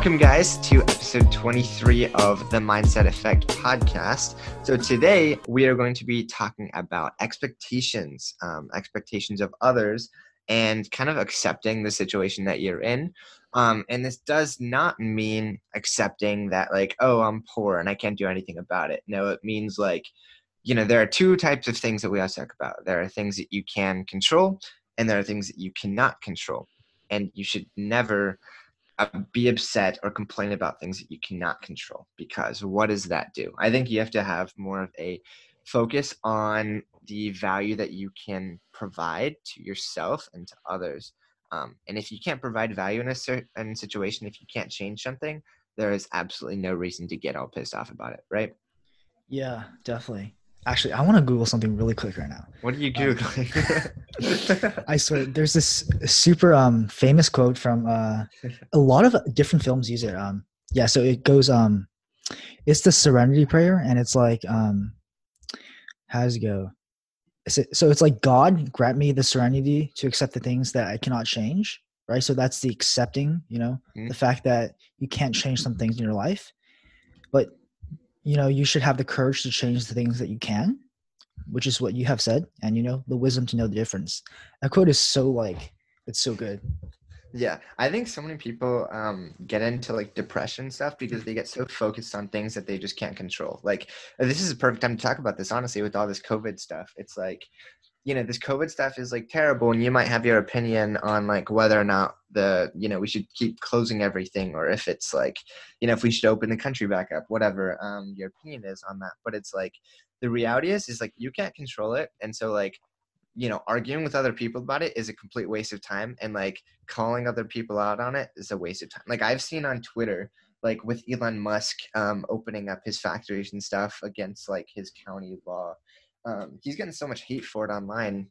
Welcome, guys, to episode 23 of the Mindset Effect podcast. So, today we are going to be talking about expectations, um, expectations of others, and kind of accepting the situation that you're in. Um, and this does not mean accepting that, like, oh, I'm poor and I can't do anything about it. No, it means like, you know, there are two types of things that we always talk about. There are things that you can control, and there are things that you cannot control. And you should never be upset or complain about things that you cannot control because what does that do? I think you have to have more of a focus on the value that you can provide to yourself and to others. Um, and if you can't provide value in a certain situation, if you can't change something, there is absolutely no reason to get all pissed off about it, right? Yeah, definitely. Actually, I want to Google something really quick right now. What are you googling? Um, I swear, there's this super um famous quote from uh a lot of different films use it. Um, yeah, so it goes um, it's the Serenity Prayer, and it's like um, how does it go? So it's like God grant me the serenity to accept the things that I cannot change, right? So that's the accepting, you know, mm-hmm. the fact that you can't change some things in your life, but you know you should have the courage to change the things that you can which is what you have said and you know the wisdom to know the difference. That quote is so like it's so good. Yeah i think so many people um, get into like depression stuff because they get so focused on things that they just can't control. Like this is a perfect time to talk about this honestly with all this covid stuff. It's like you know this covid stuff is like terrible and you might have your opinion on like whether or not the you know we should keep closing everything or if it's like you know if we should open the country back up whatever um your opinion is on that. But it's like the reality is is like you can't control it and so like you know arguing with other people about it is a complete waste of time and like calling other people out on it is a waste of time. Like i've seen on twitter like with elon musk um opening up his factories and stuff against like his county law um, he's getting so much hate for it online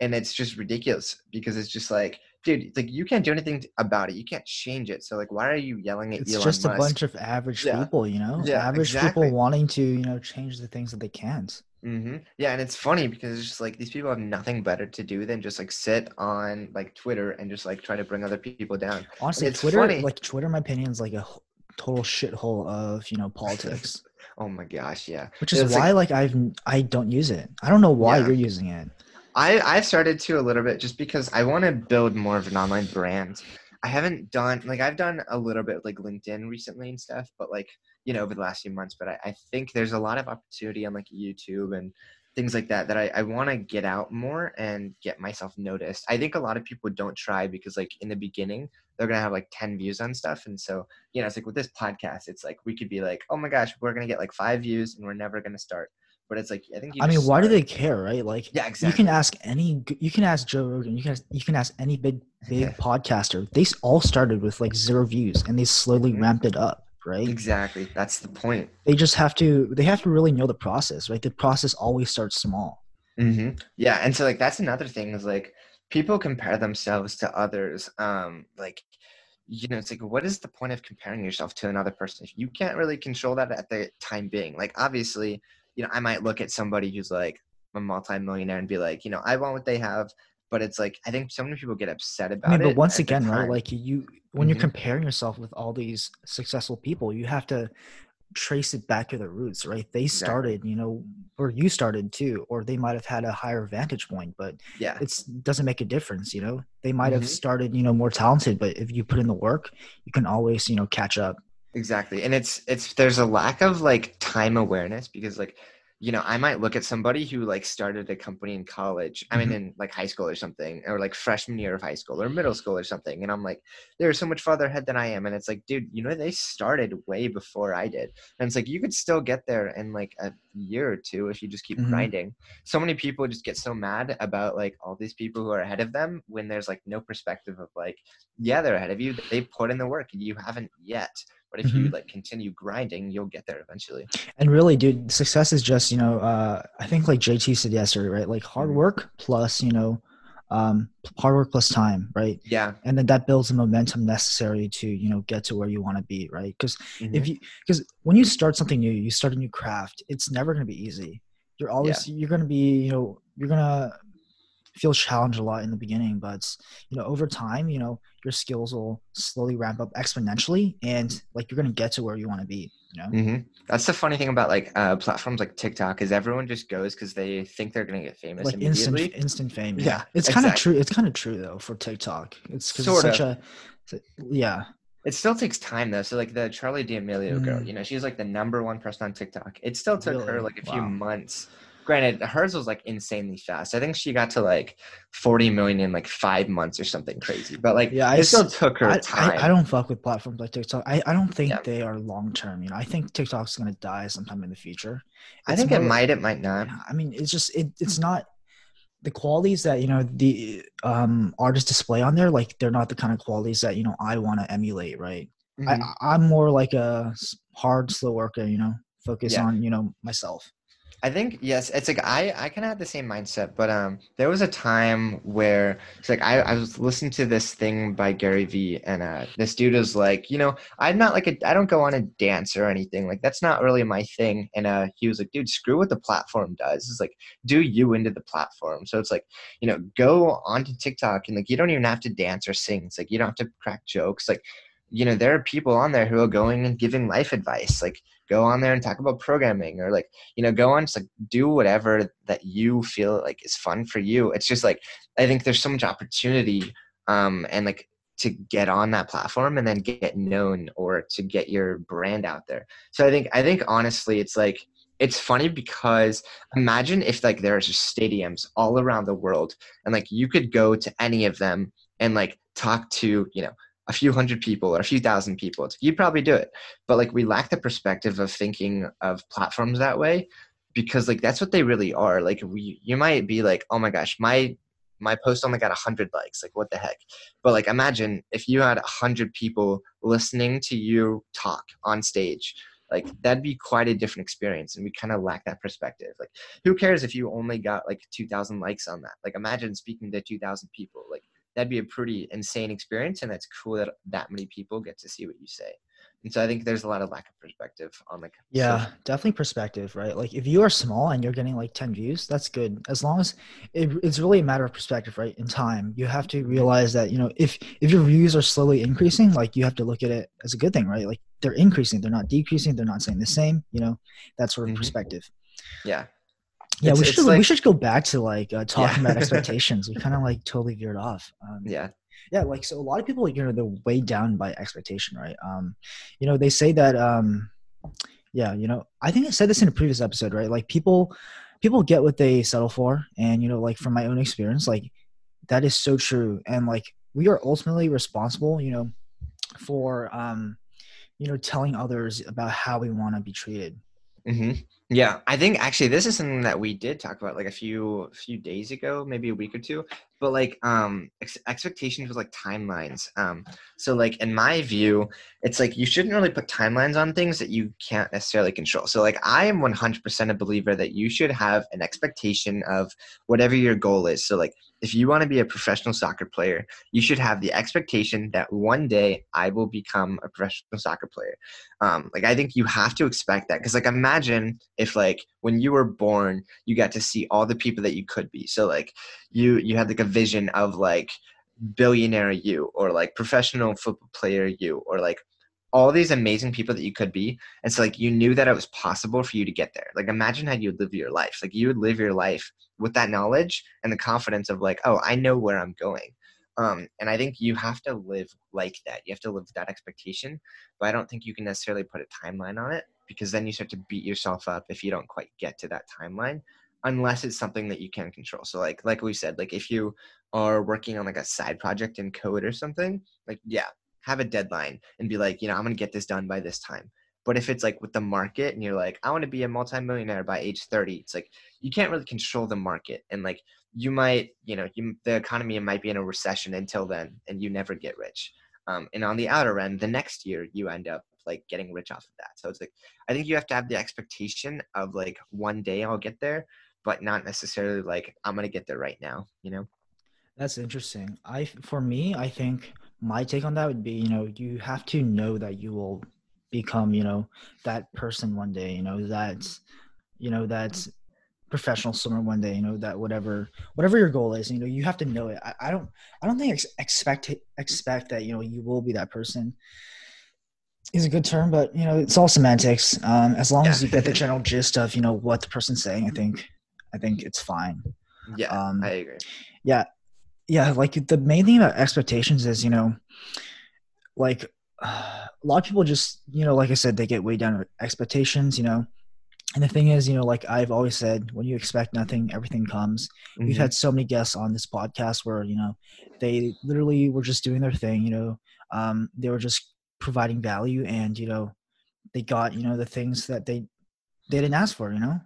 and it's just ridiculous because it's just like dude like you can't do anything about it you can't change it so like why are you yelling at it's Elon just Musk? a bunch of average yeah. people you know yeah, average exactly. people wanting to you know change the things that they can't mm-hmm. yeah and it's funny because it's just like these people have nothing better to do than just like sit on like twitter and just like try to bring other people down honestly it's twitter funny. like twitter my opinion is like a total shithole of you know politics Oh my gosh, yeah. Which is why like, like, I've I don't use it. I don't know why yeah. you're using it. I I've started to a little bit just because I want to build more of an online brand. I haven't done like I've done a little bit like LinkedIn recently and stuff, but like you know over the last few months. But I, I think there's a lot of opportunity on like YouTube and things like that that I, I want to get out more and get myself noticed. I think a lot of people don't try because like in the beginning they're gonna have like 10 views on stuff. And so, you know, it's like with this podcast, it's like we could be like, oh my gosh, we're gonna get like five views and we're never gonna start. But it's like I think you I mean, why start. do they care, right? Like yeah, exactly. You can ask any you can ask Joe Rogan, you can ask, you can ask any big big podcaster. They all started with like zero views and they slowly mm-hmm. ramped it up right? Exactly. That's the point. They just have to they have to really know the process, right? The process always starts small. Mm-hmm. Yeah, and so like that's another thing is like people compare themselves to others. Um, like you know, it's like what is the point of comparing yourself to another person if you can't really control that at the time being? Like obviously, you know, I might look at somebody who's like a multimillionaire and be like, you know, I want what they have but it's like I think so many people get upset about I mean, it. But once again, right? Like you, when mm-hmm. you're comparing yourself with all these successful people, you have to trace it back to the roots, right? They started, exactly. you know, or you started too, or they might have had a higher vantage point, but yeah, it doesn't make a difference, you know. They might mm-hmm. have started, you know, more talented, but if you put in the work, you can always, you know, catch up. Exactly, and it's it's there's a lack of like time awareness because like you know, I might look at somebody who like started a company in college, I mean, mm-hmm. in like high school or something, or like freshman year of high school or middle school or something. And I'm like, they're so much farther ahead than I am. And it's like, dude, you know, they started way before I did. And it's like, you could still get there in like a year or two if you just keep mm-hmm. grinding. So many people just get so mad about like all these people who are ahead of them when there's like no perspective of like, yeah, they're ahead of you. They put in the work and you haven't yet. But if mm-hmm. you like continue grinding, you'll get there eventually. And really, dude, success is just you know, uh, I think like JT said yesterday, right? Like hard mm-hmm. work plus you know, um, hard work plus time, right? Yeah. And then that builds the momentum necessary to you know get to where you want to be, right? Because mm-hmm. if you because when you start something new, you start a new craft, it's never going to be easy. You're always yeah. you're going to be you know you're gonna feel challenged a lot in the beginning, but you know, over time, you know, your skills will slowly ramp up exponentially, and like you're gonna get to where you want to be. You know, hmm That's the funny thing about like uh, platforms like TikTok is everyone just goes because they think they're gonna get famous like immediately. instant instant fame. Yeah, Yeah, it's kind of true. It's kind of true though for TikTok. It's because Sort it's such of. a, yeah. It still takes time though. So like the Charli D'Amelio girl, Mm. you know, she's like the number one person on TikTok. It still took her like a few months. Granted, hers was like insanely fast. I think she got to like 40 million in like five months or something crazy. But like, Yeah, I it still took her I, time. I, I don't fuck with platforms like TikTok. I, I don't think Yeah. they are long term. You know, I think TikTok's gonna die sometime in the future. I It's think it might, it might not. I mean, it's just it, it's not the qualities that you know the um artists display on there. Like they're not the kind of qualities that you know I want to emulate. Right. Mhm. I, I'm more like a hard, slow worker. You know, focus Yeah. on you know myself. I think yes, it's like I I kind of had the same mindset, but um, there was a time where it's like I I was listening to this thing by Gary Vee, and uh, this dude is like, you know, I'm not like a I don't go on a dance or anything, like that's not really my thing, and uh, he was like, dude, screw what the platform does. It's like do you into the platform. So it's like you know, go onto TikTok and like you don't even have to dance or sing. It's like you don't have to crack jokes, like. You know, there are people on there who are going and giving life advice. Like, go on there and talk about programming, or like, you know go on just like do whatever that you feel like is fun for you it's just like i think there's so much opportunity um and like to get on that platform and then get known or to get your brand out there so i think i think honestly it's like it's funny because imagine if like there's just stadiums all around the world and like you could go to any of them and like talk to you know a few hundred people or a few thousand people you'd probably do it. But like we lack the perspective of thinking of platforms that way because like that's what they really are. Like we you might be like oh my gosh my my post only got 100 likes. Like what the heck? But like imagine if you had 100 people listening to you talk on stage. Like that'd be quite a different experience and we kind of lack that perspective. Like who cares if you only got like 2000 likes on that? Like imagine speaking to 2000 people. Like that'd be a pretty insane experience and that's cool that that many people get to see what you say and so i think there's a lot of lack of perspective on like Yeah, definitely perspective, right? Like if you are small and you're getting like 10 views, that's good. As long as it, it's really a matter of perspective, right? In time, you have to realize that, you know, if if your views are slowly increasing, like you have to look at it as a good thing, right? Like they're increasing, they're not decreasing, they're not saying the same, you know, that sort of Mhm. perspective. yeah Yeah, It's- we should we should go back to like uh, talking Yeah. about expectations. We kind of like totally veered off. Um, yeah yeah like so a lot of people you know they're weighed down by expectation right um you know they say that um yeah you know i think i said this in a previous episode right like people people get what they settle for and you know like from my own experience like that is so true and like we are ultimately responsible you know for um you know telling others about how we want to be treated hmm Yeah, I think actually this is something that we did talk about like a few few days ago, maybe a week or two. But like um ex- expectations with like timelines. Um, so like in my view, it's like you shouldn't really put timelines on things that you can't necessarily control. So like I am 100% a believer that you should have an expectation of whatever your goal is. So like if you want to be a professional soccer player, you should have the expectation that one day I will become a professional soccer player um, like i think you have to expect that because like imagine if like when you were born you got to see all the people that you could be so like you you had like a vision of like billionaire you or like professional football player you or like all these amazing people that you could be. And so like you knew that it was possible for you to get there. Like imagine how you'd live your life. Like you would live your life with that knowledge and the confidence of like oh i know where i'm going. Um, and i think you have to live like that. You have to live that expectation but I don't think you can necessarily put a timeline on it because then you start to beat yourself up if you don't quite get to that timeline unless it's something that you can control. So like like we said, like if you are working on like a side project in code or something, like yeah, have a deadline and be like, you know, I'm going to get this done by this time. But if it's like with the market and you're like, I want to be a multimillionaire by age 30, it's like you can't really control the market and like you might, you know, you, the economy might be in a recession until then and you never get rich. Um, and on the outer end, the next year you end up like getting rich off of that. So it's like I think you have to have the expectation of like one day I'll get there, but not necessarily like I'm gonna get there right now. You know? That's interesting. I for me, I think my take on that would be, you know, you have to know that you will become, you know, that person one day, you know, that's you know, that's professional swimmer one day you know that whatever whatever your goal is you know you have to know it i, I don't i don't think ex- expect expect that you know you will be that person is a good term but you know it's all semantics um as long Yeah. as you get the general gist of you know what the person's saying i think i think it's fine. Yeah, Um, I agree. yeah yeah like the main thing about expectations is you know like a lot of people just you know like i said they get way down with expectations you know. And the thing is you know like i've always said when you expect nothing everything comes. We've Mhm. had so many guests on this podcast where you know they literally were just doing their thing you know. Um, they were just providing value and you know they got you know the things that they they didn't ask for you know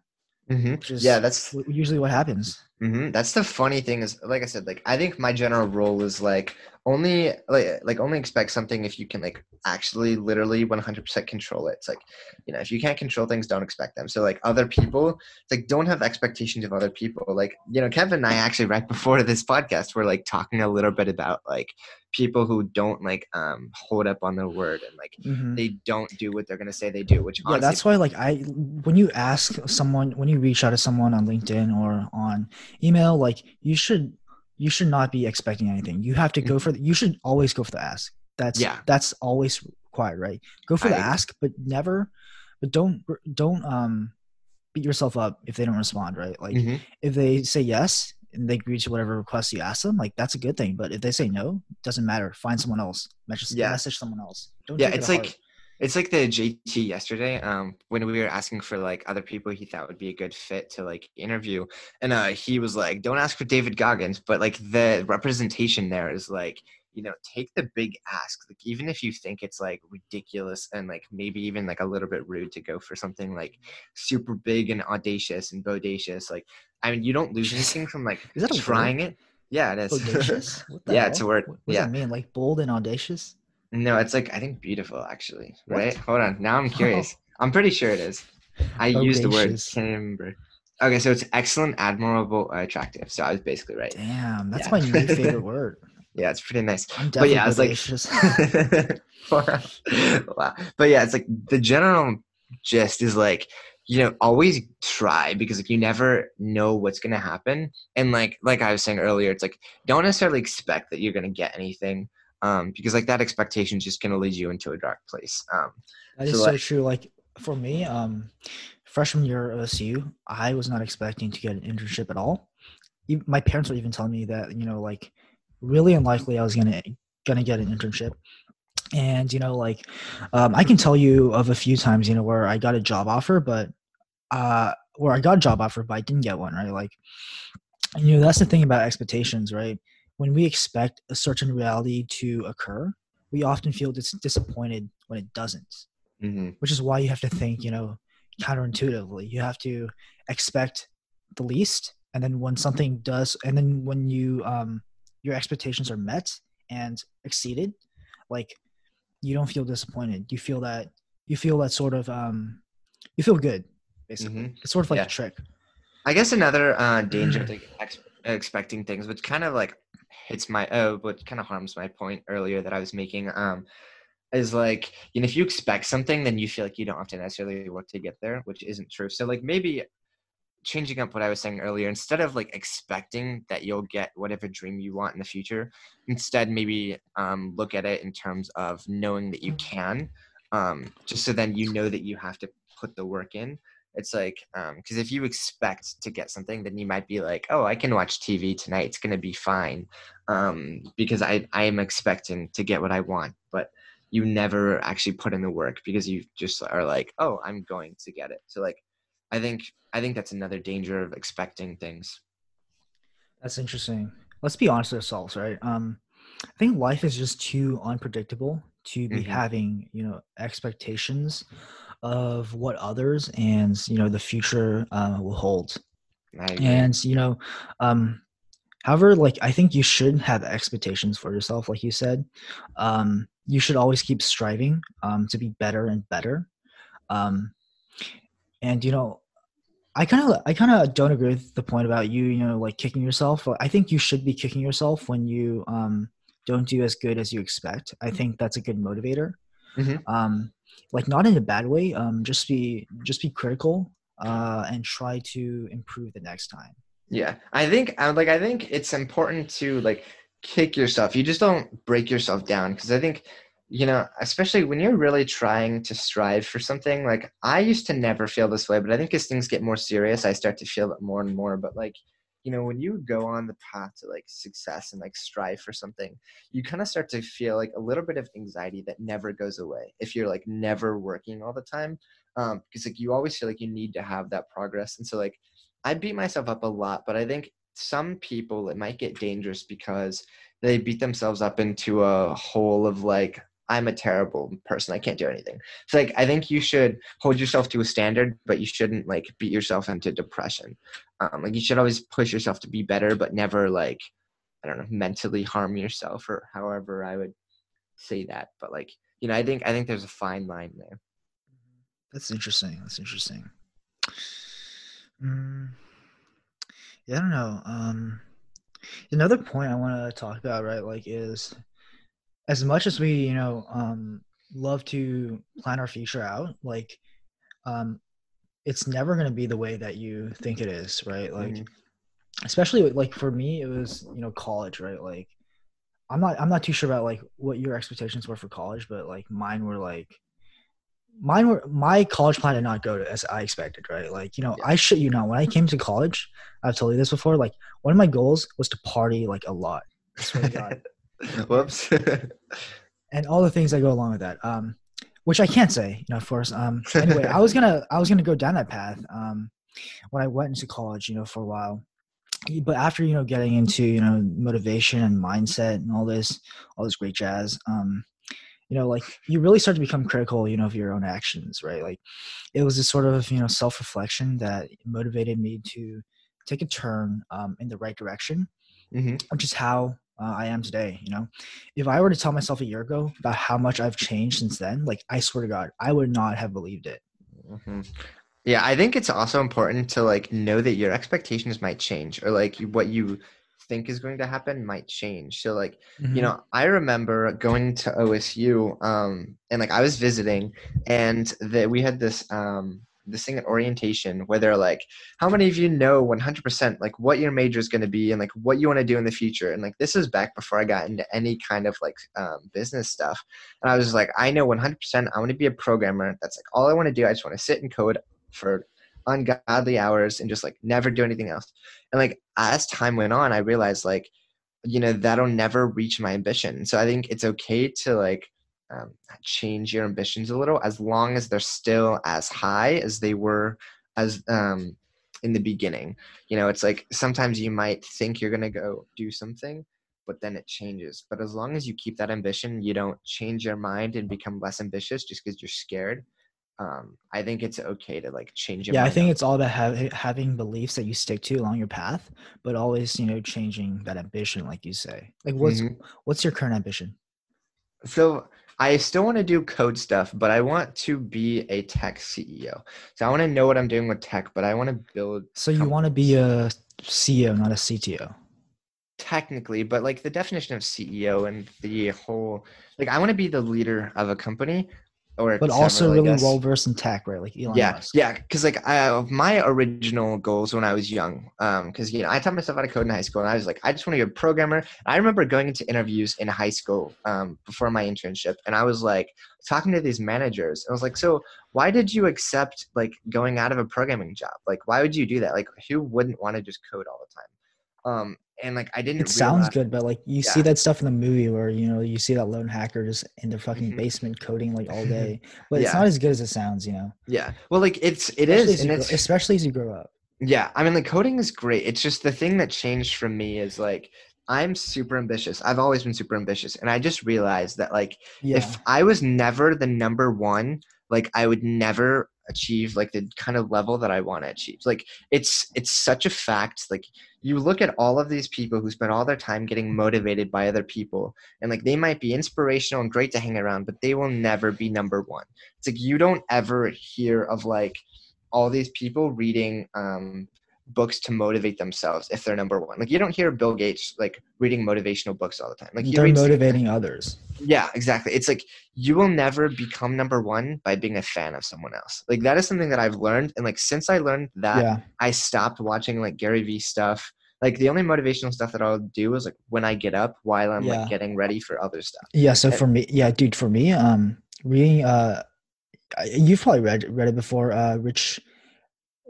Mhm. is yeah, that's usually what happens hmm That's the funny thing is, like I said, like I think my general rule is like only like like only expect something if you can like actually literally 100% control it. It's like you know if you can't control things, don't expect them. So like other people, it's like don't have expectations of other people. Like you know, Kevin and I actually right before this podcast were like talking a little bit about like people who don't like um hold up on their word and like Mhm. they don't do what they're gonna say they do. Which yeah that's why like i when you ask someone when you reach out to someone on linkedin or on email like you should you should not be expecting anything you have to go for the, you should always go for the ask that's Yeah. that's always required right go for the agree. ask but never but don't don't um beat yourself up if they don't respond right like Mhm. if they say yes and they agree to whatever request you ask them like that's a good thing but if they say no doesn't matter find someone else message, Yeah. message someone else don't yeah it's like heart. it's like the jt yesterday um when we were asking for like other people he thought would be a good fit to like interview and uh he was like don't ask for david goggins but like the representation there is like you know take the big ask like even if you think it's like ridiculous and like maybe even like a little bit rude to go for something like super big and audacious and bodacious like i mean you don't lose anything from like Is that a word? trying it yeah it is Audacious? What the Yeah, it's a word. What does Yeah. mean? Like bold and audacious? No, it's like I think beautiful actually. What? Right? Hold on. Now I'm oh. curious. I'm pretty sure it is. I used the word. Can't remember. Okay, so it's excellent, admirable, or attractive. So I was basically right. Damn, that's Yeah. my new favorite word. Yeah, it's pretty nice. I'm But yeah, it's like wow. But yeah, it's like the general gist is like you know always try because like you never know what's gonna happen and like like I was saying earlier, it's like don't necessarily expect that you're gonna get anything um because like that expectation is just gonna lead you into a dark place. Um That So, is so like- true. Like for me, um, freshman year of OSU, I was not expecting to get an internship at all. My parents were even telling me that you know, like, really unlikely I was gonna gonna get an internship. And you know, like, um, I can tell you of a few times, you know, where I got a job offer, but uh, where I got a job offer, but I didn't get one, right? Like, you know, that's the thing about expectations, right? When we expect a certain reality to occur, we often feel dis- disappointed when it doesn't mhm. which is why you have to think, you know, counterintuitively. You have to expect the least, and then when something does, and then when you um your expectations are met and exceeded, like you don't feel disappointed. You feel that you feel that sort of um you feel good basically. Mhm. It's sort of like Yeah. a trick. I guess another uh, danger to ex- expecting things, which kind of like hits my oh, but kind of harms my point earlier that I was making. Um, is like you know if you expect something, then you feel like you don't have to necessarily work to get there, which isn't true. So like maybe changing up what I was saying earlier, instead of like expecting that you'll get whatever dream you want in the future, instead maybe um, look at it in terms of knowing that you can, um, just so then you know that you have to put the work in. It's like because if you expect to get something then you might be like oh i can watch tv tonight. It's going to be fine um, because i i am expecting to get what i want but you never actually put in the work because you just are like oh i'm going to get it. So like i think i think that's another danger of expecting things That's interesting. Let's be honest with ourselves, right? Um, I think life is just too unpredictable to be Mhm. having, you know, expectations of what others and you know the future uh, will hold. And you know, um, however, like I think you should have expectations for yourself, like you said. Um, you should always keep striving um, to be better and better. Um, and you know, I kind of I kind of don't agree with the point about you, you know, like kicking yourself. I think you should be kicking yourself when you um, don't do as good as you expect. I think that's a good motivator. Mhm. Um, like not in a bad way. Um, just be just be critical uh, and try to improve the next time. Yeah, I think like I think it's important to like kick yourself. You just don't break yourself down because I think you know, especially when you're really trying to strive for something. Like I used to never feel this way, but I think as things get more serious, I start to feel it more and more. But like you know when you go on the path to like success and like strive for something you kind of start to feel like a little bit of anxiety that never goes away if you're like never working all the time um because like you always feel like you need to have that progress and so like I beat myself up a lot, but I think some people it might get dangerous because they beat themselves up into a hole of like I'm a terrible person. I can't do anything. So like I think you should hold yourself to a standard, but you shouldn't like beat yourself into depression. Um, like you should always push yourself to be better, but never like I don't know mentally harm yourself or however I would say that. But like you know I think I think there's a fine line there. That's interesting. That's interesting. Mm, yeah, I don't know. Um, another point I want to talk about, right, like, is as much as we, you know, um, love to plan our future out, like, um, it's never going to be the way that you think it is, right? Like, mm-hmm. especially like for me, it was, you know, college, right? Like, I'm not, I'm not too sure about like what your expectations were for college, but like mine were like, mine were my college plan did not go to as I expected, right? Like, you know, yeah. I shit you not. When I came to college, I've told you this before. Like, one of my goals was to party like a lot. Whoops. and all the things that go along with that. Um, which I can't say, you know, of course. Um, anyway, I was gonna I was gonna go down that path. Um, when I went into college, you know, for a while. But after you know getting into you know motivation and mindset and all this all this great jazz, um, you know like you really start to become critical you know of your own actions right like it was this sort of you know self-reflection that motivated me to take a turn um, in the right direction mm-hmm. which is how uh, i am today you know if i were to tell myself a year ago about how much i've changed since then like i swear to god i would not have believed it mm-hmm. yeah i think it's also important to like know that your expectations might change or like what you think is going to happen might change. So like, mm-hmm. you know, I remember going to OSU um and like I was visiting and that we had this um this thing at orientation where they're like, how many of you know 100% like what your major is going to be and like what you want to do in the future? And like, this is back before I got into any kind of like um, business stuff. And I was like, I know 100% I want to be a programmer. That's like all I want to do. I just want to sit and code for ungodly hours and just like never do anything else. And like as time went on, I realized like, you know, that'll never reach my ambition. So I think it's okay to like um, change your ambitions a little as long as they're still as high as they were as um, in the beginning. You know, it's like sometimes you might think you're gonna go do something, but then it changes. But as long as you keep that ambition, you don't change your mind and become less ambitious just because you're scared um, I think it's okay to like change. yeah, I think up. it's all about have, having beliefs that you stick to along your path, but always you know changing that ambition, like you say. Like, what's mm-hmm. what's your current ambition? So I still want to do code stuff, but I want to be a tech CEO. So I want to know what I'm doing with tech, but I want to build. So you want to be a CEO, not a CTO. Technically, but like the definition of CEO and the whole, like I want to be the leader of a company, or but also really well versed in tech, right? Like Elon yeah, Musk. yeah. Because like I, my original goals when I was young, um, because you know I taught myself how to code in high school, and I was like, I just want to be a programmer. I remember going into interviews in high school, um, before my internship, and I was like talking to these managers. and I was like, so why did you accept like going out of a programming job? Like, why would you do that? Like, who wouldn't want to just code all the time? Um, and like I didn't. It sounds good, but like you yeah. see that stuff in the movie where you know you see that lone hacker just in their fucking mm-hmm. basement coding like all day, but yeah. it's not as good as it sounds, you know. Yeah, well, like it's it especially is, and it's grow, especially as you grow up. Yeah, I mean, like coding is great. It's just the thing that changed for me is like I'm super ambitious. I've always been super ambitious, and I just realized that like yeah. if I was never the number one, like I would never achieve like the kind of level that I want to achieve. Like it's it's such a fact. Like you look at all of these people who spend all their time getting motivated by other people and like they might be inspirational and great to hang around but they will never be number one. It's like you don't ever hear of like all these people reading um books to motivate themselves if they're number one. Like you don't hear Bill Gates like reading motivational books all the time. Like he They're reads- motivating others. yeah, exactly. It's like you will never become number one by being a fan of someone else. Like that is something that I've learned, and like since I learned that, yeah. I stopped watching like Gary Vee stuff. Like the only motivational stuff that I'll do is like when I get up while I'm Yeah. like getting ready for other stuff. Yeah. So And- for me, yeah, dude, for me, um, reading, uh, you've probably read read it before. Uh, Rich,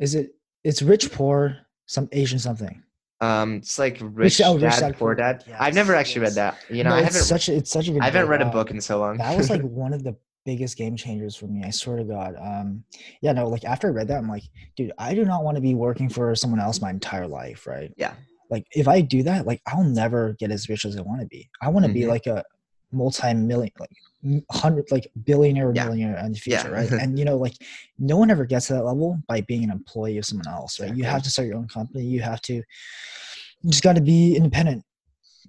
is it? It's Rich Poor, some Asian something. Um, it's like Rich, oh, Rich Dad, Dad, Poor Dad. Dad. I've never actually yes. read that. You know, No, I haven't. such a, it's such a good. I haven't book. read a book in so long. that was like one of the biggest game changers for me. I swear to God. Um, yeah, no, like after I read that, I'm like, dude, I do not want to be working for someone else my entire life, right? Yeah. Like if I do that, like I'll never get as rich as I want to be. I want to be Mhm. like a multi-million, like hundred, like billionaire Yeah. millionaire in the Yeah. future, right? and you know, like no one ever gets to that level by being an employee of someone else, right? You have to start your own company. You have to. You just got to be independent.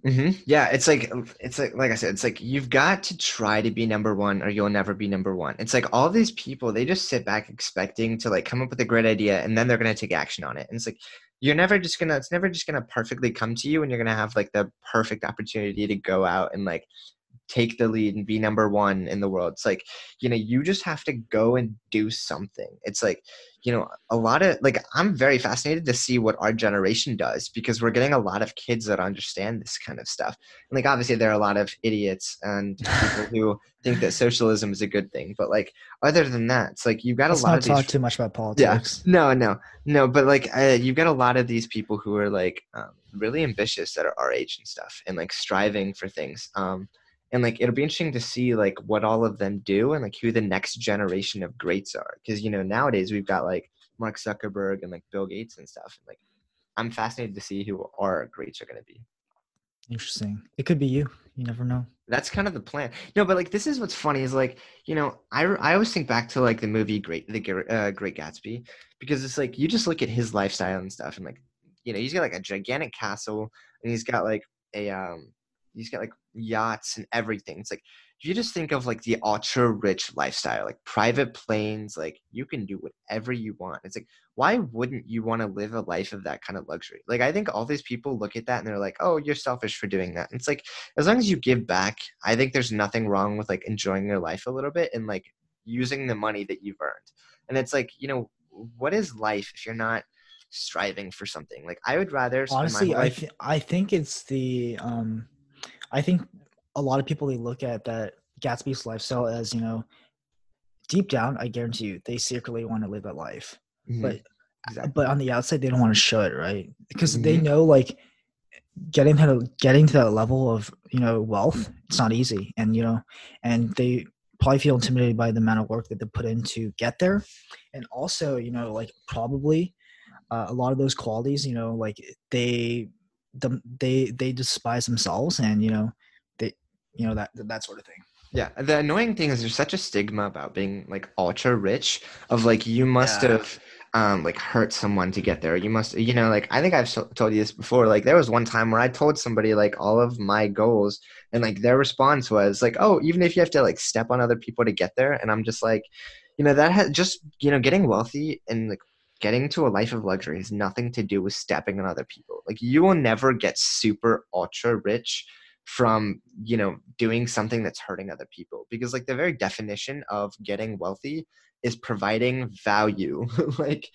hmm Yeah, it's like it's like like I said, it's like you've got to try to be number one, or you'll never be number one. It's like all these people they just sit back expecting to like come up with a great idea, and then they're gonna take action on it. And it's like you're never just gonna it's never just gonna perfectly come to you, and you're gonna have like the perfect opportunity to go out and like take the lead and be number one in the world. It's like you know you just have to go and do something. It's like you know a lot of like i'm very fascinated to see what our generation does because we're getting a lot of kids that understand this kind of stuff and like obviously there are a lot of idiots and people who think that socialism is a good thing but like other than that it's like you've got Let's a lot not of talk these too much about politics. no no no but like uh, you've got a lot of these people who are like um, really ambitious that are our age and stuff and like striving for things um and like it'll be interesting to see like what all of them do and like who the next generation of greats are because you know nowadays we've got like mark zuckerberg and like bill gates and stuff and like i'm fascinated to see who our greats are going to be Interesting. It could be you. You never know. that's kind of the plan no but like this is what's funny is like you know i i always think back to like the movie great the uh, great gatsby because it's like you just look at his lifestyle and stuff and like you know he's got like a gigantic castle and he's got like a um he's got like yachts and everything. It's like if you just think of like the ultra rich lifestyle like private planes like you can do whatever you want. It's like why wouldn't you want to live a life of that kind of luxury? Like i think all these people look at that and they're like oh you're selfish for doing that. And it's like as long as you give back i think there's nothing wrong with like enjoying your life a little bit and like using the money that you've earned. And it's like you know what is life if you're not striving for something? Like i would rather spend honestly my i th- i think it's the um i think a lot of people they look at that gatsby's lifestyle as you know deep down i guarantee you they secretly want to live that life. Mhm, but exactly. but on the outside they don't want to show it right? Because they Mhm. know like getting to getting to that level of you know wealth it's not easy. And you know and they probably feel intimidated by the amount of work that they put in to get there. And also you know like probably uh, a lot of those qualities you know like they the, they they despise themselves and you know they you know that that sort of thing Yeah, the annoying thing is there's such a stigma about being like ultra rich of like you must Yeah. have um like hurt someone to get there. You must you know like I think I've so- told you this before. Like there was one time where I told somebody like all of my goals and like their response was like, "Oh, even if you have to like step on other people to get there." And I'm just like, you know, that has just you know getting wealthy and like getting to a life of luxury has nothing to do with stepping on other people. Like you will never get super ultra rich from you know doing something that's hurting other people because like the very definition of getting wealthy is providing value. Like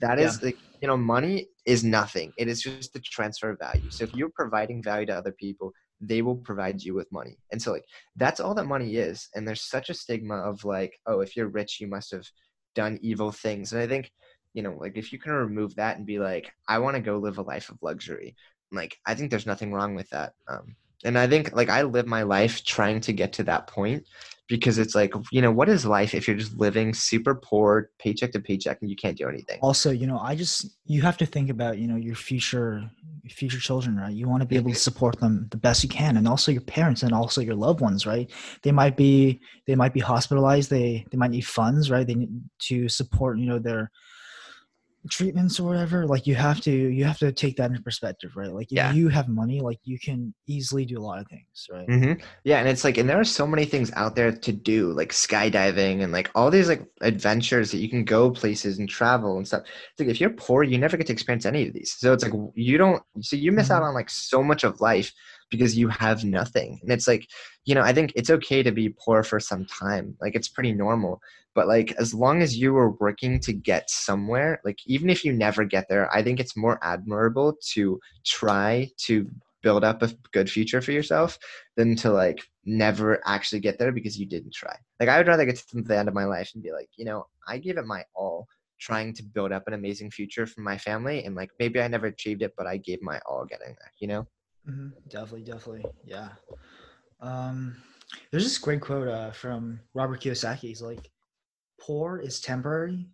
that is like you know money is nothing. It is just the transfer of value. So if you're providing value to other people they will provide you with money. And so like that's all that money is. And there's such a stigma of like oh if you're rich you must have done evil things. And i think you know like if you can remove that and be like i want to go live a life of luxury like i think there's nothing wrong with that um and i think like i live my life trying to get to that point because it's like you know what is life if you're just living super poor paycheck to paycheck and you can't do anything? Also you know i just you have to think about you know your future future children right? You want to be able to support them the best you can and also your parents and also your loved ones right? They might be they might be hospitalized they they might need funds right? They need to support you know their treatments or whatever like you have to you have to take that into perspective right like if Yeah. you have money like you can easily do a lot of things right hmm Yeah, and it's like, and there are so many things out there to do, like skydiving and like all these like adventures that you can go places and travel and stuff. It's like if you're poor, you never get to experience any of these. So it's like you don't, so you miss out Mhm. on like so much of life because you have nothing. And it's like, you know, I think it's okay to be poor for some time. Like it's pretty normal. But like as long as you are working to get somewhere, like even if you never get there, I think it's more admirable to try to build up a good future for yourself than to like never actually get there because you didn't try. Like I would rather get to the end of my life and be like, you know, I gave it my all trying to build up an amazing future for my family and like maybe I never achieved it, but I gave my all getting there, you know? Hmm Definitely, definitely, yeah. Um, there's this great quote uh, from Robert Kiyosaki. He's like, "Poor is temporary,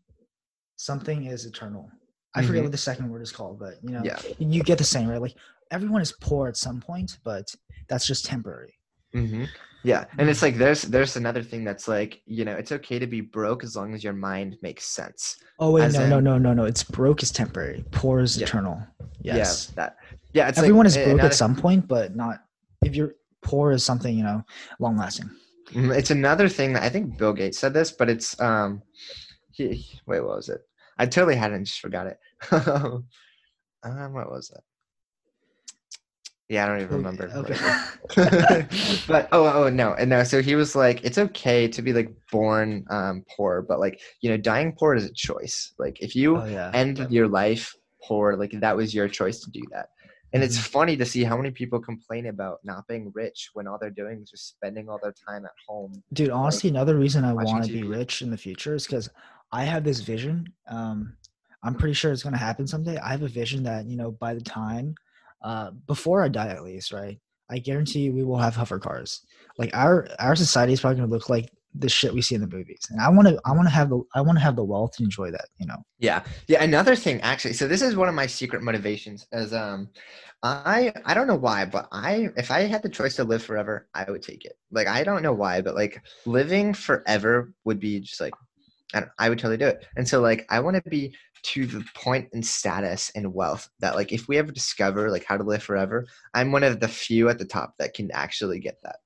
something is eternal." I forget Mhm. what the second word is called, but you know, Yeah. you get the same, right? Like everyone is poor at some point, but that's just temporary. hmm Yeah, and it's like there's there's another thing that's like you know it's okay to be broke as long as your mind makes sense. Oh wait, As no, no, in- no, no, no. It's broke is temporary. Poor is Yeah. eternal. Yes. Yeah, that. Yeah, it's Everyone like, is broke another- at some point, but not if you're poor is something you know long lasting. Mhm, It's another thing that I think Bill Gates said this, but it's um, he, wait, what was it? I totally had it and just forgot it. um, what was it? Yeah, I don't even remember. Okay. but oh, oh no, and no. So he was like, it's okay to be like born um poor, but like you know, dying poor is a choice. Like if you oh yeah. end your life poor, like that was your choice to do that. And it's Mm-hmm. funny to see how many people complain about not being rich when all they're doing is just spending all their time at home Dude, honestly, another reason I want to be rich in the future is because I have this vision. Um, I'm pretty sure it's going to happen someday. I have a vision that, you know, by the time, uh, before I die at least, right? I guarantee we will have hover cars. Like our our society is probably going to look like the shit we see in the movies, and I want to I want to have the I want to have the wealth to enjoy that. You know. Yeah. Yeah. Another thing, actually, so this is one of my secret motivations. As um, I I don't know why, but I if I had the choice to live forever, I would take it. Like I don't know why, but like living forever would be just like I don't. I would totally do it. And so like I want to be to the point in status and wealth that like if we ever discover like how to live forever, I'm one of the few at the top that can actually get that.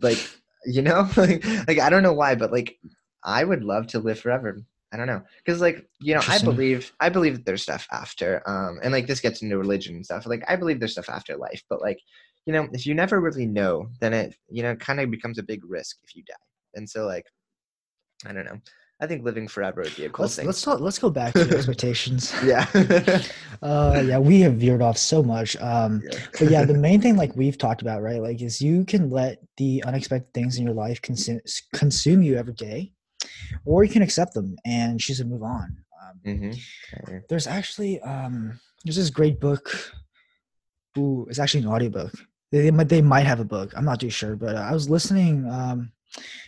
Like you know, like, like I don't know why, but like I would love to live forever. I don't know, because like you know, I believe I believe that there's stuff after, um, and like this gets into religion and stuff. Like I believe there's stuff after life, but like you know, if you never really know, then it you know kind of becomes a big risk if you die. And so like I don't know. I think living forever would be a cool let's thing. let's talk, let's go back to expectations. yeah. Uh, yeah, we have veered off so much. Um, but yeah, the main thing like we've talked about, right? Like, is you can let the unexpected things in your life consume consume you every day, or you can accept them and choose to move on. Um, hmm there's actually um, there's this great book. Ooh, it's actually an audiobook. They, they might they might have a book. I'm not too sure, but uh, I was listening. Um,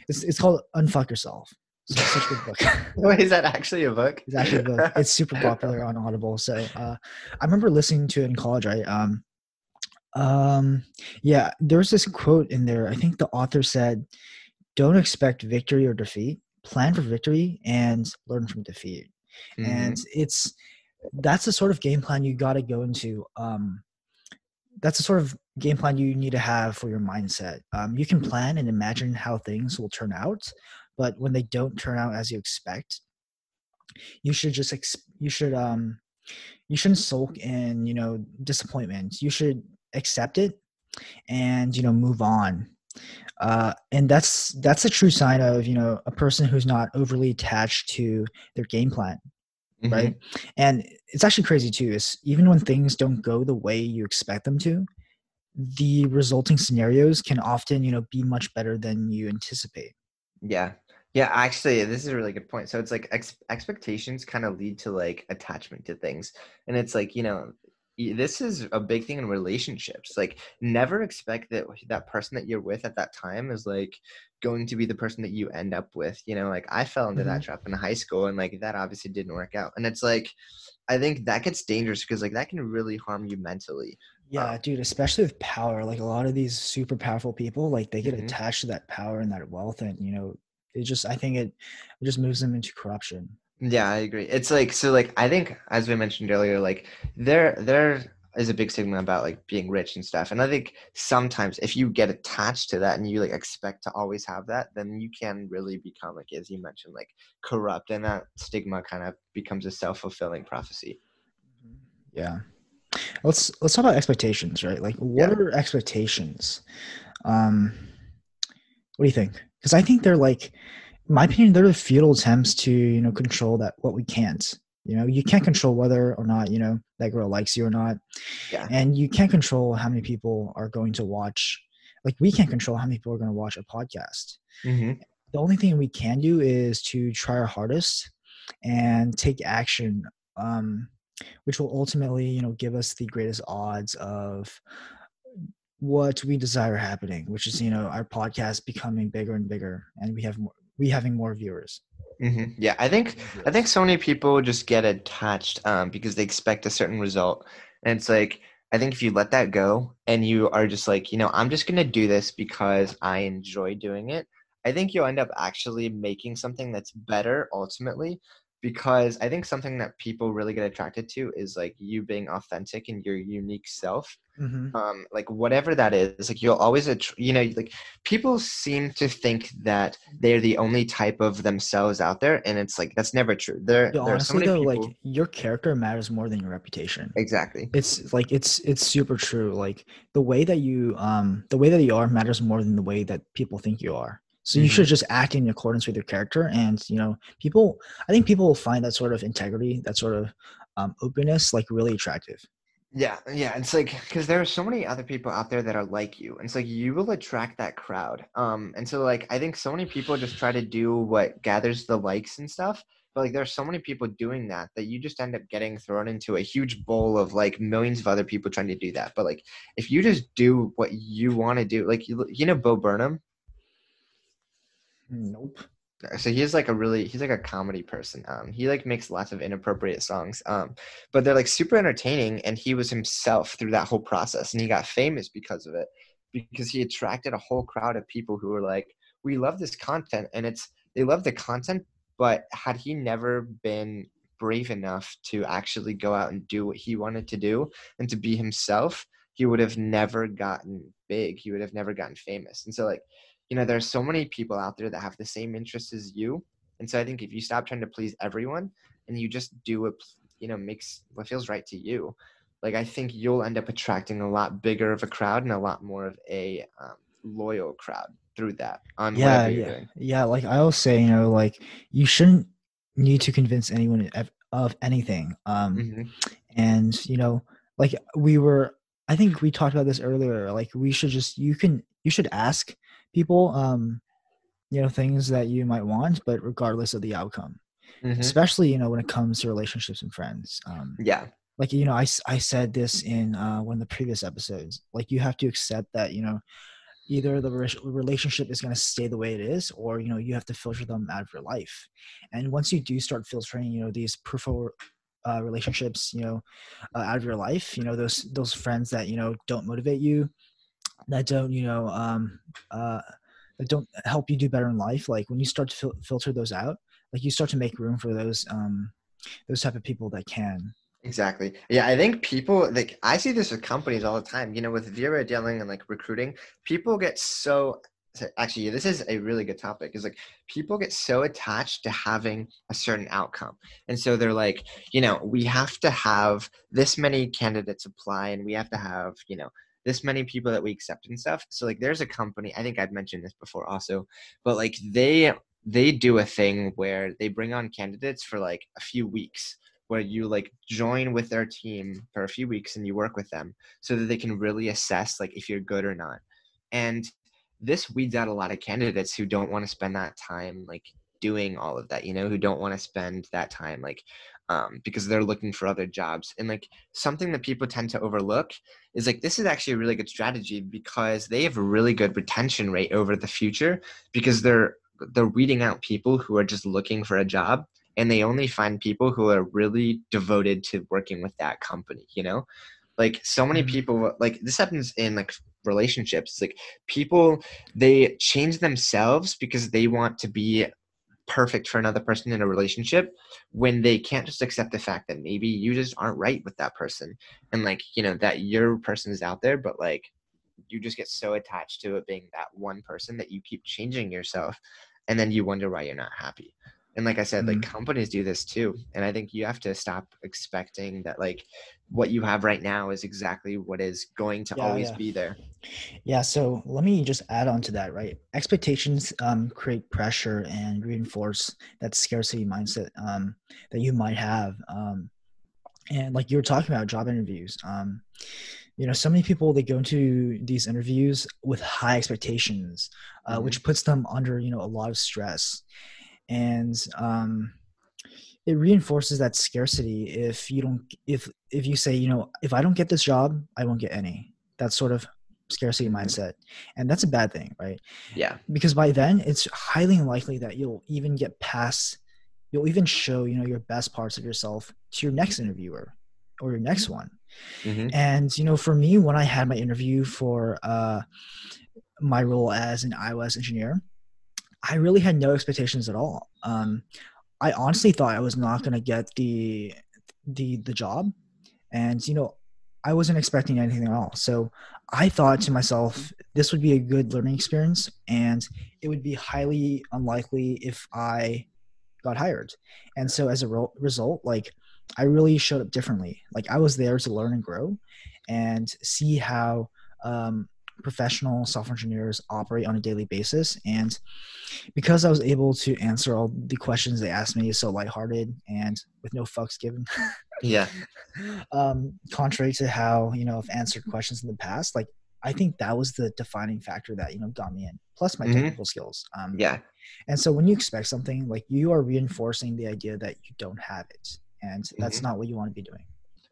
it's it's called Unfuck Yourself. So it's such a good book. Wait, is that actually a book? It's actually a book. It's super popular on Audible. So uh, I remember listening to it in college, right? Um, um, yeah, there was this quote in there. I think the author said, "Don't expect victory or defeat. Plan for victory and learn from defeat." Mhm. And it's that's the sort of game plan you got to go into. Um, that's the sort of game plan you need to have for your mindset. Um, you can plan and imagine how things will turn out, but when they don't turn out as you expect, you should just ex- you should um you shouldn't sulk in you know disappointment. You should accept it and you know move on. Uh, and that's that's a true sign of you know a person who's not overly attached to their game plan Mhm. right? And it's actually crazy too. Is even when things don't go the way you expect them to, the resulting scenarios can often, you know, be much better than you anticipate. Yeah. Yeah, actually, this is a really good point. So it's like ex- expectations kind of lead to like attachment to things. And it's like, you know, this is a big thing in relationships. Like never expect that that person that you're with at that time is like going to be the person that you end up with. You know, like I fell into that trap in high school and like that obviously didn't work out. And it's like I think that gets dangerous because like that can really harm you mentally. Yeah, dude, especially with power. Like a lot of these super powerful people, like they get Mhm. attached to that power and that wealth, and you know, it just I think it, it just moves them into corruption. Yeah, I agree. It's like so like I think as we mentioned earlier, like there there is a big stigma about like being rich and stuff. And I think sometimes if you get attached to that and you like expect to always have that, then you can really become like as you mentioned, like corrupt and that stigma kind of becomes a self fulfilling prophecy. Yeah. Let's let's talk about expectations, right? Like what Yeah. are expectations? Um what do you think? Because I think they're like in my opinion, they're the futile attempts to, you know, control that what we can't. You know, you can't control whether or not, you know, that girl likes you or not. Yeah. And you can't control how many people are going to watch like we can't control how many people are going to watch a podcast. hmm The only thing we can do is to try our hardest and take action um, which will ultimately you know give us the greatest odds of what we desire happening which is you know our podcast becoming bigger and bigger and we have more we having more viewers hmm Yeah, I think I think so many people just get attached um, because they expect a certain result, and it's like I think if you let that go and you are just like you know I'm just gonna do this because I enjoy doing it, I think you'll end up actually making something that's better ultimately. Because I think something that people really get attracted to is like you being authentic and your unique self. mm-hmm. um like whatever that is like you'll always attr- you know like people seem to think that they're the only type of themselves out there and it's like that's never true. There Yo, there are so honestly many though people like your character matters more than your reputation. Exactly. It's like it's it's super true. Like the way that you um the way that you are matters more than the way that people think you are so you Mhm. should just act in accordance with your character and you know people i think people will find that sort of integrity that sort of um, openness like really attractive yeah yeah it's like because there are so many other people out there that are like you and it's like you will attract that crowd um and so like i think so many people just try to do what gathers the likes and stuff but like there's so many people doing that that you just end up getting thrown into a huge bowl of like millions of other people trying to do that but like if you just do what you want to do like you, you know bo burnham nope. So he's like a really he's like a comedy person. Um he like makes lots of inappropriate songs um but they're like super entertaining and he was himself through that whole process and he got famous because of it because he attracted a whole crowd of people who were like we love this content and it's they love the content but had he never been brave enough to actually go out and do what he wanted to do and to be himself he would have never gotten big he would have never gotten famous and so like you know there's so many people out there that have the same interests as you and so i think if you stop trying to please everyone and you just do what you know makes what feels right to you like i think you'll end up attracting a lot bigger of a crowd and a lot more of a um, loyal crowd through that on yeah yeah. doing. Yeah like i always say you know like you shouldn't need to convince anyone of, anything um hmm and you know like we were i think we talked about this earlier like we should just you can you should ask people um you know things that you might want but regardless of the outcome. Hmm especially you know when it comes to relationships and friends um yeah. like you know i, I said this in uh one of the previous episodes like you have to accept that you know either the re- relationship is going to stay the way it is or you know you have to filter them out of your life. And once you do start filtering you know these prefer uh, relationships you know uh, out of your life you know those those friends that you know don't motivate you that don't you know um uh that don't help you do better in life like when you start to fil- filter those out like you start to make room for those um those type of people that can Exactly. Yeah, I think people like I see this with companies all the time. You know, with Vera dealing and like recruiting, people get so actually this is a really good topic. Is like people get so attached to having a certain outcome. And so they're like, you know, we have to have this many candidates apply and we have to have, you know, this many people that we accept and stuff. So like there's a company, I think I've mentioned this before also, but like they they do a thing where they bring on candidates for like a few weeks where you like join with their team for a few weeks and you work with them so that they can really assess like if you're good or not and this weeds out a lot of candidates who don't want to spend that time like doing all of that you know who don't want to spend that time like um, because they're looking for other jobs. And like something that people tend to overlook is like this is actually a really good strategy because they have a really good retention rate over the future because they're they're weeding out people who are just looking for a job and they only find people who are really devoted to working with that company you know? Like so many Mhm. people like this happens in like relationships. It's like people they change themselves because they want to be perfect for another person in a relationship when they can't just accept the fact that maybe you just aren't right with that person and like you know that your person is out there but like you just get so attached to it being that one person that you keep changing yourself and then you wonder why you're not happy and like i said mm-hmm. like companies do this too and i think you have to stop expecting that like what you have right now is exactly what is going to yeah, always yeah. be there yeah so let me just add on to that right expectations um, create pressure and reinforce that scarcity mindset um, that you might have um, and like you were talking about job interviews um, you know so many people they go into these interviews with high expectations uh, mm-hmm. which puts them under you know a lot of stress and um, it reinforces that scarcity. If you don't if if you say you know if i don't get this job i won't get any. That sort of scarcity mm-hmm. mindset. And that's a bad thing right? Yeah. Because by then it's highly unlikely that you'll even get past you'll even show you know your best parts of yourself to your next interviewer or your next one. Mm-hmm. and you know for me when i had my interview for uh my role as an ios engineer I really had no expectations at all. Um, I honestly thought I was not going to get the the the job, and you know, I wasn't expecting anything at all. So I thought to myself, this would be a good learning experience, and it would be highly unlikely if I got hired. And so as a ro- result, like I really showed up differently. Like I was there to learn and grow, and see how um, professional software engineers operate on a daily basis. And because I was able to answer all the questions they asked me so lighthearted and with no fucks given. yeah. Um, contrary to how, you know, I've answered questions in the past, like I think that was the defining factor that, you know, got me in, plus my mm-hmm. technical skills. Um, yeah. And so when you expect something, like you are reinforcing the idea that you don't have it. And that's mm-hmm. not what you want to be doing.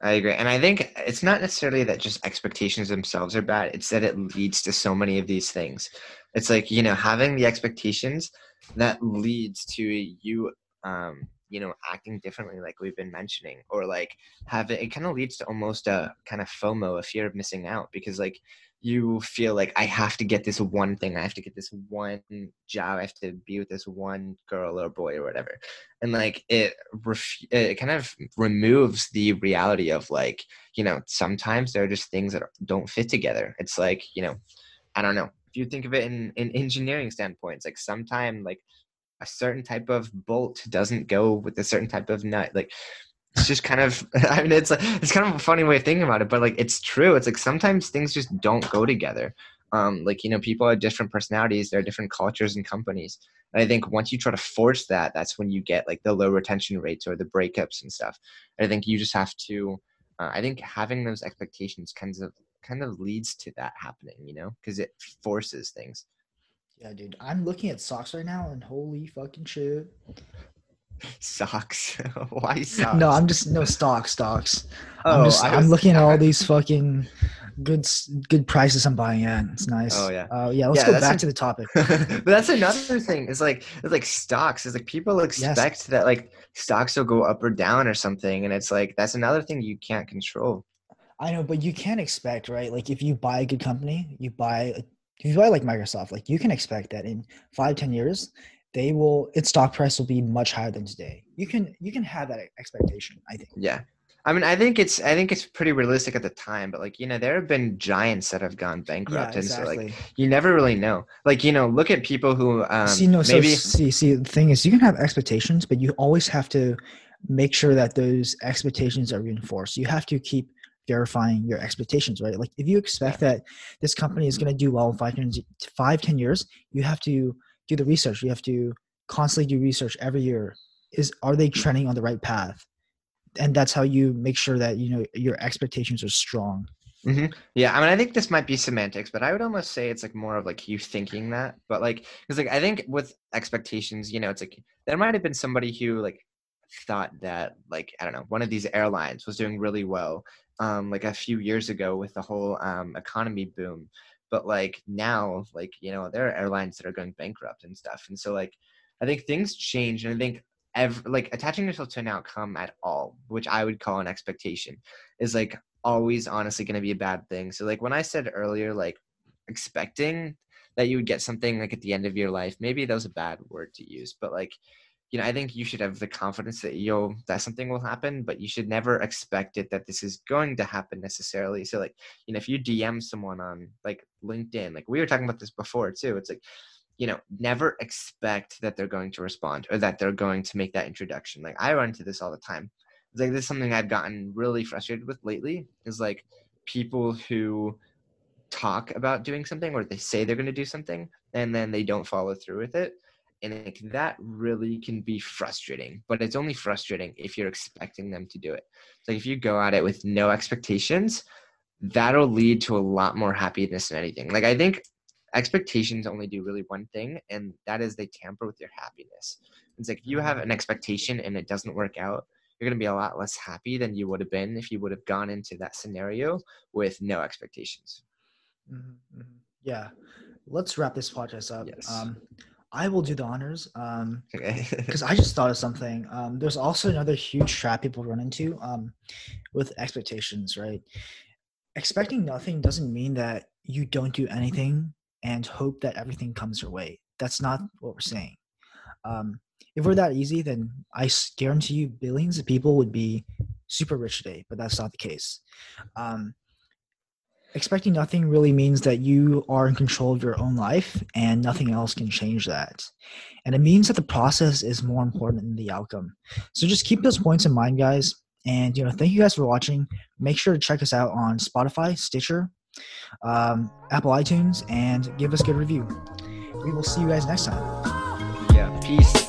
I agree. And I think it's not necessarily that just expectations themselves are bad, it's that it leads to so many of these things. It's like, you know, having the expectations that leads to you um, you know, acting differently like we've been mentioning or like have it, it kind of leads to almost a kind of FOMO, a fear of missing out because like you feel like I have to get this one thing, I have to get this one job, I have to be with this one girl or boy or whatever, and like it, ref- it kind of removes the reality of like you know sometimes there are just things that don't fit together. It's like you know, I don't know. If you think of it in in engineering standpoints, like sometimes like a certain type of bolt doesn't go with a certain type of nut, like it's just kind of i mean it's like, it's kind of a funny way of thinking about it but like it's true it's like sometimes things just don't go together. Um like you know people have different personalities there are different cultures and companies and i think once you try to force that that's when you get like the low retention rates or the breakups and stuff. And i think you just have to uh, i think having those expectations kind of kind of leads to that happening you know because it forces things yeah, dude. I'm looking at socks right now, and holy fucking shit! Socks. Why socks? No, I'm just no stock stocks. Oh, I'm, just, I'm looking at all these fucking good good prices I'm buying at. It's nice. Oh yeah. Uh, yeah. Let's yeah, go back a, to the topic. but that's another thing. It's like it's like stocks. It's like people expect yes. that like stocks will go up or down or something, and it's like that's another thing you can't control. I know, but you can't expect, right? Like if you buy a good company, you buy if you buy like Microsoft, like you can expect that in five, ten years, they will its stock price will be much higher than today. You can you can have that expectation. I think. Yeah, I mean, I think it's I think it's pretty realistic at the time, but like you know, there have been giants that have gone bankrupt, yeah, exactly. and so like you never really know. Like you know, look at people who um, see no maybe so, see see the thing is you can have expectations, but you always have to make sure that those expectations are reinforced. You have to keep verifying your expectations, right? Like if you expect that this company is going to do well in five, five, 10 years, you have to do the research. You have to constantly do research every year. Is are they trending on the right path? And that's how you make sure that you know your expectations are strong. Mm-hmm. Yeah, I mean, I think this might be semantics, but I would almost say it's like more of like you thinking that. But like, because like I think with expectations, you know, it's like there might have been somebody who like thought that like I don't know one of these airlines was doing really well, um, like a few years ago with the whole um, economy boom, but like now like you know there are airlines that are going bankrupt and stuff and so like i think things change and i think every, like attaching yourself to an outcome at all which i would call an expectation is like always honestly going to be a bad thing. So like when i said earlier like expecting that you would get something like at the end of your life maybe that was a bad word to use but like you know, I think you should have the confidence that you'll that something will happen, but you should never expect it that this is going to happen necessarily. So like, you know, if you DM someone on like LinkedIn, like we were talking about this before too, it's like, you know, never expect that they're going to respond or that they're going to make that introduction. Like I run into this all the time. It's like this is something I've gotten really frustrated with lately. Is like people who talk about doing something or they say they're going to do something and then they don't follow through with it and like that really can be frustrating but it's only frustrating if you're expecting them to do it so if you go at it with no expectations that'll lead to a lot more happiness than anything like i think expectations only do really one thing and that is they tamper with your happiness it's like if you have an expectation and it doesn't work out you're going to be a lot less happy than you would have been if you would have gone into that scenario with no expectations Mm-hmm, mm-hmm. Yeah. Let's wrap this podcast up. Yes. Um, I will do the honors um, okay because I just thought of something. Um, there's also another huge trap people run into um, with expectations, right? Expecting nothing doesn't mean that you don't do anything and hope that everything comes your way. That's not what we're saying. Um, if we're that easy, then I guarantee you billions of people would be super rich today, but that's not the case. Um, expecting nothing really means that you are in control of your own life and nothing else can change that. And it means that the process is more important than the outcome. So just keep those points in mind, guys. And you know, thank you guys for watching. Make sure to check us out on Spotify, Stitcher, um, Apple iTunes, and give us a good review. We will see you guys next time. yeah peace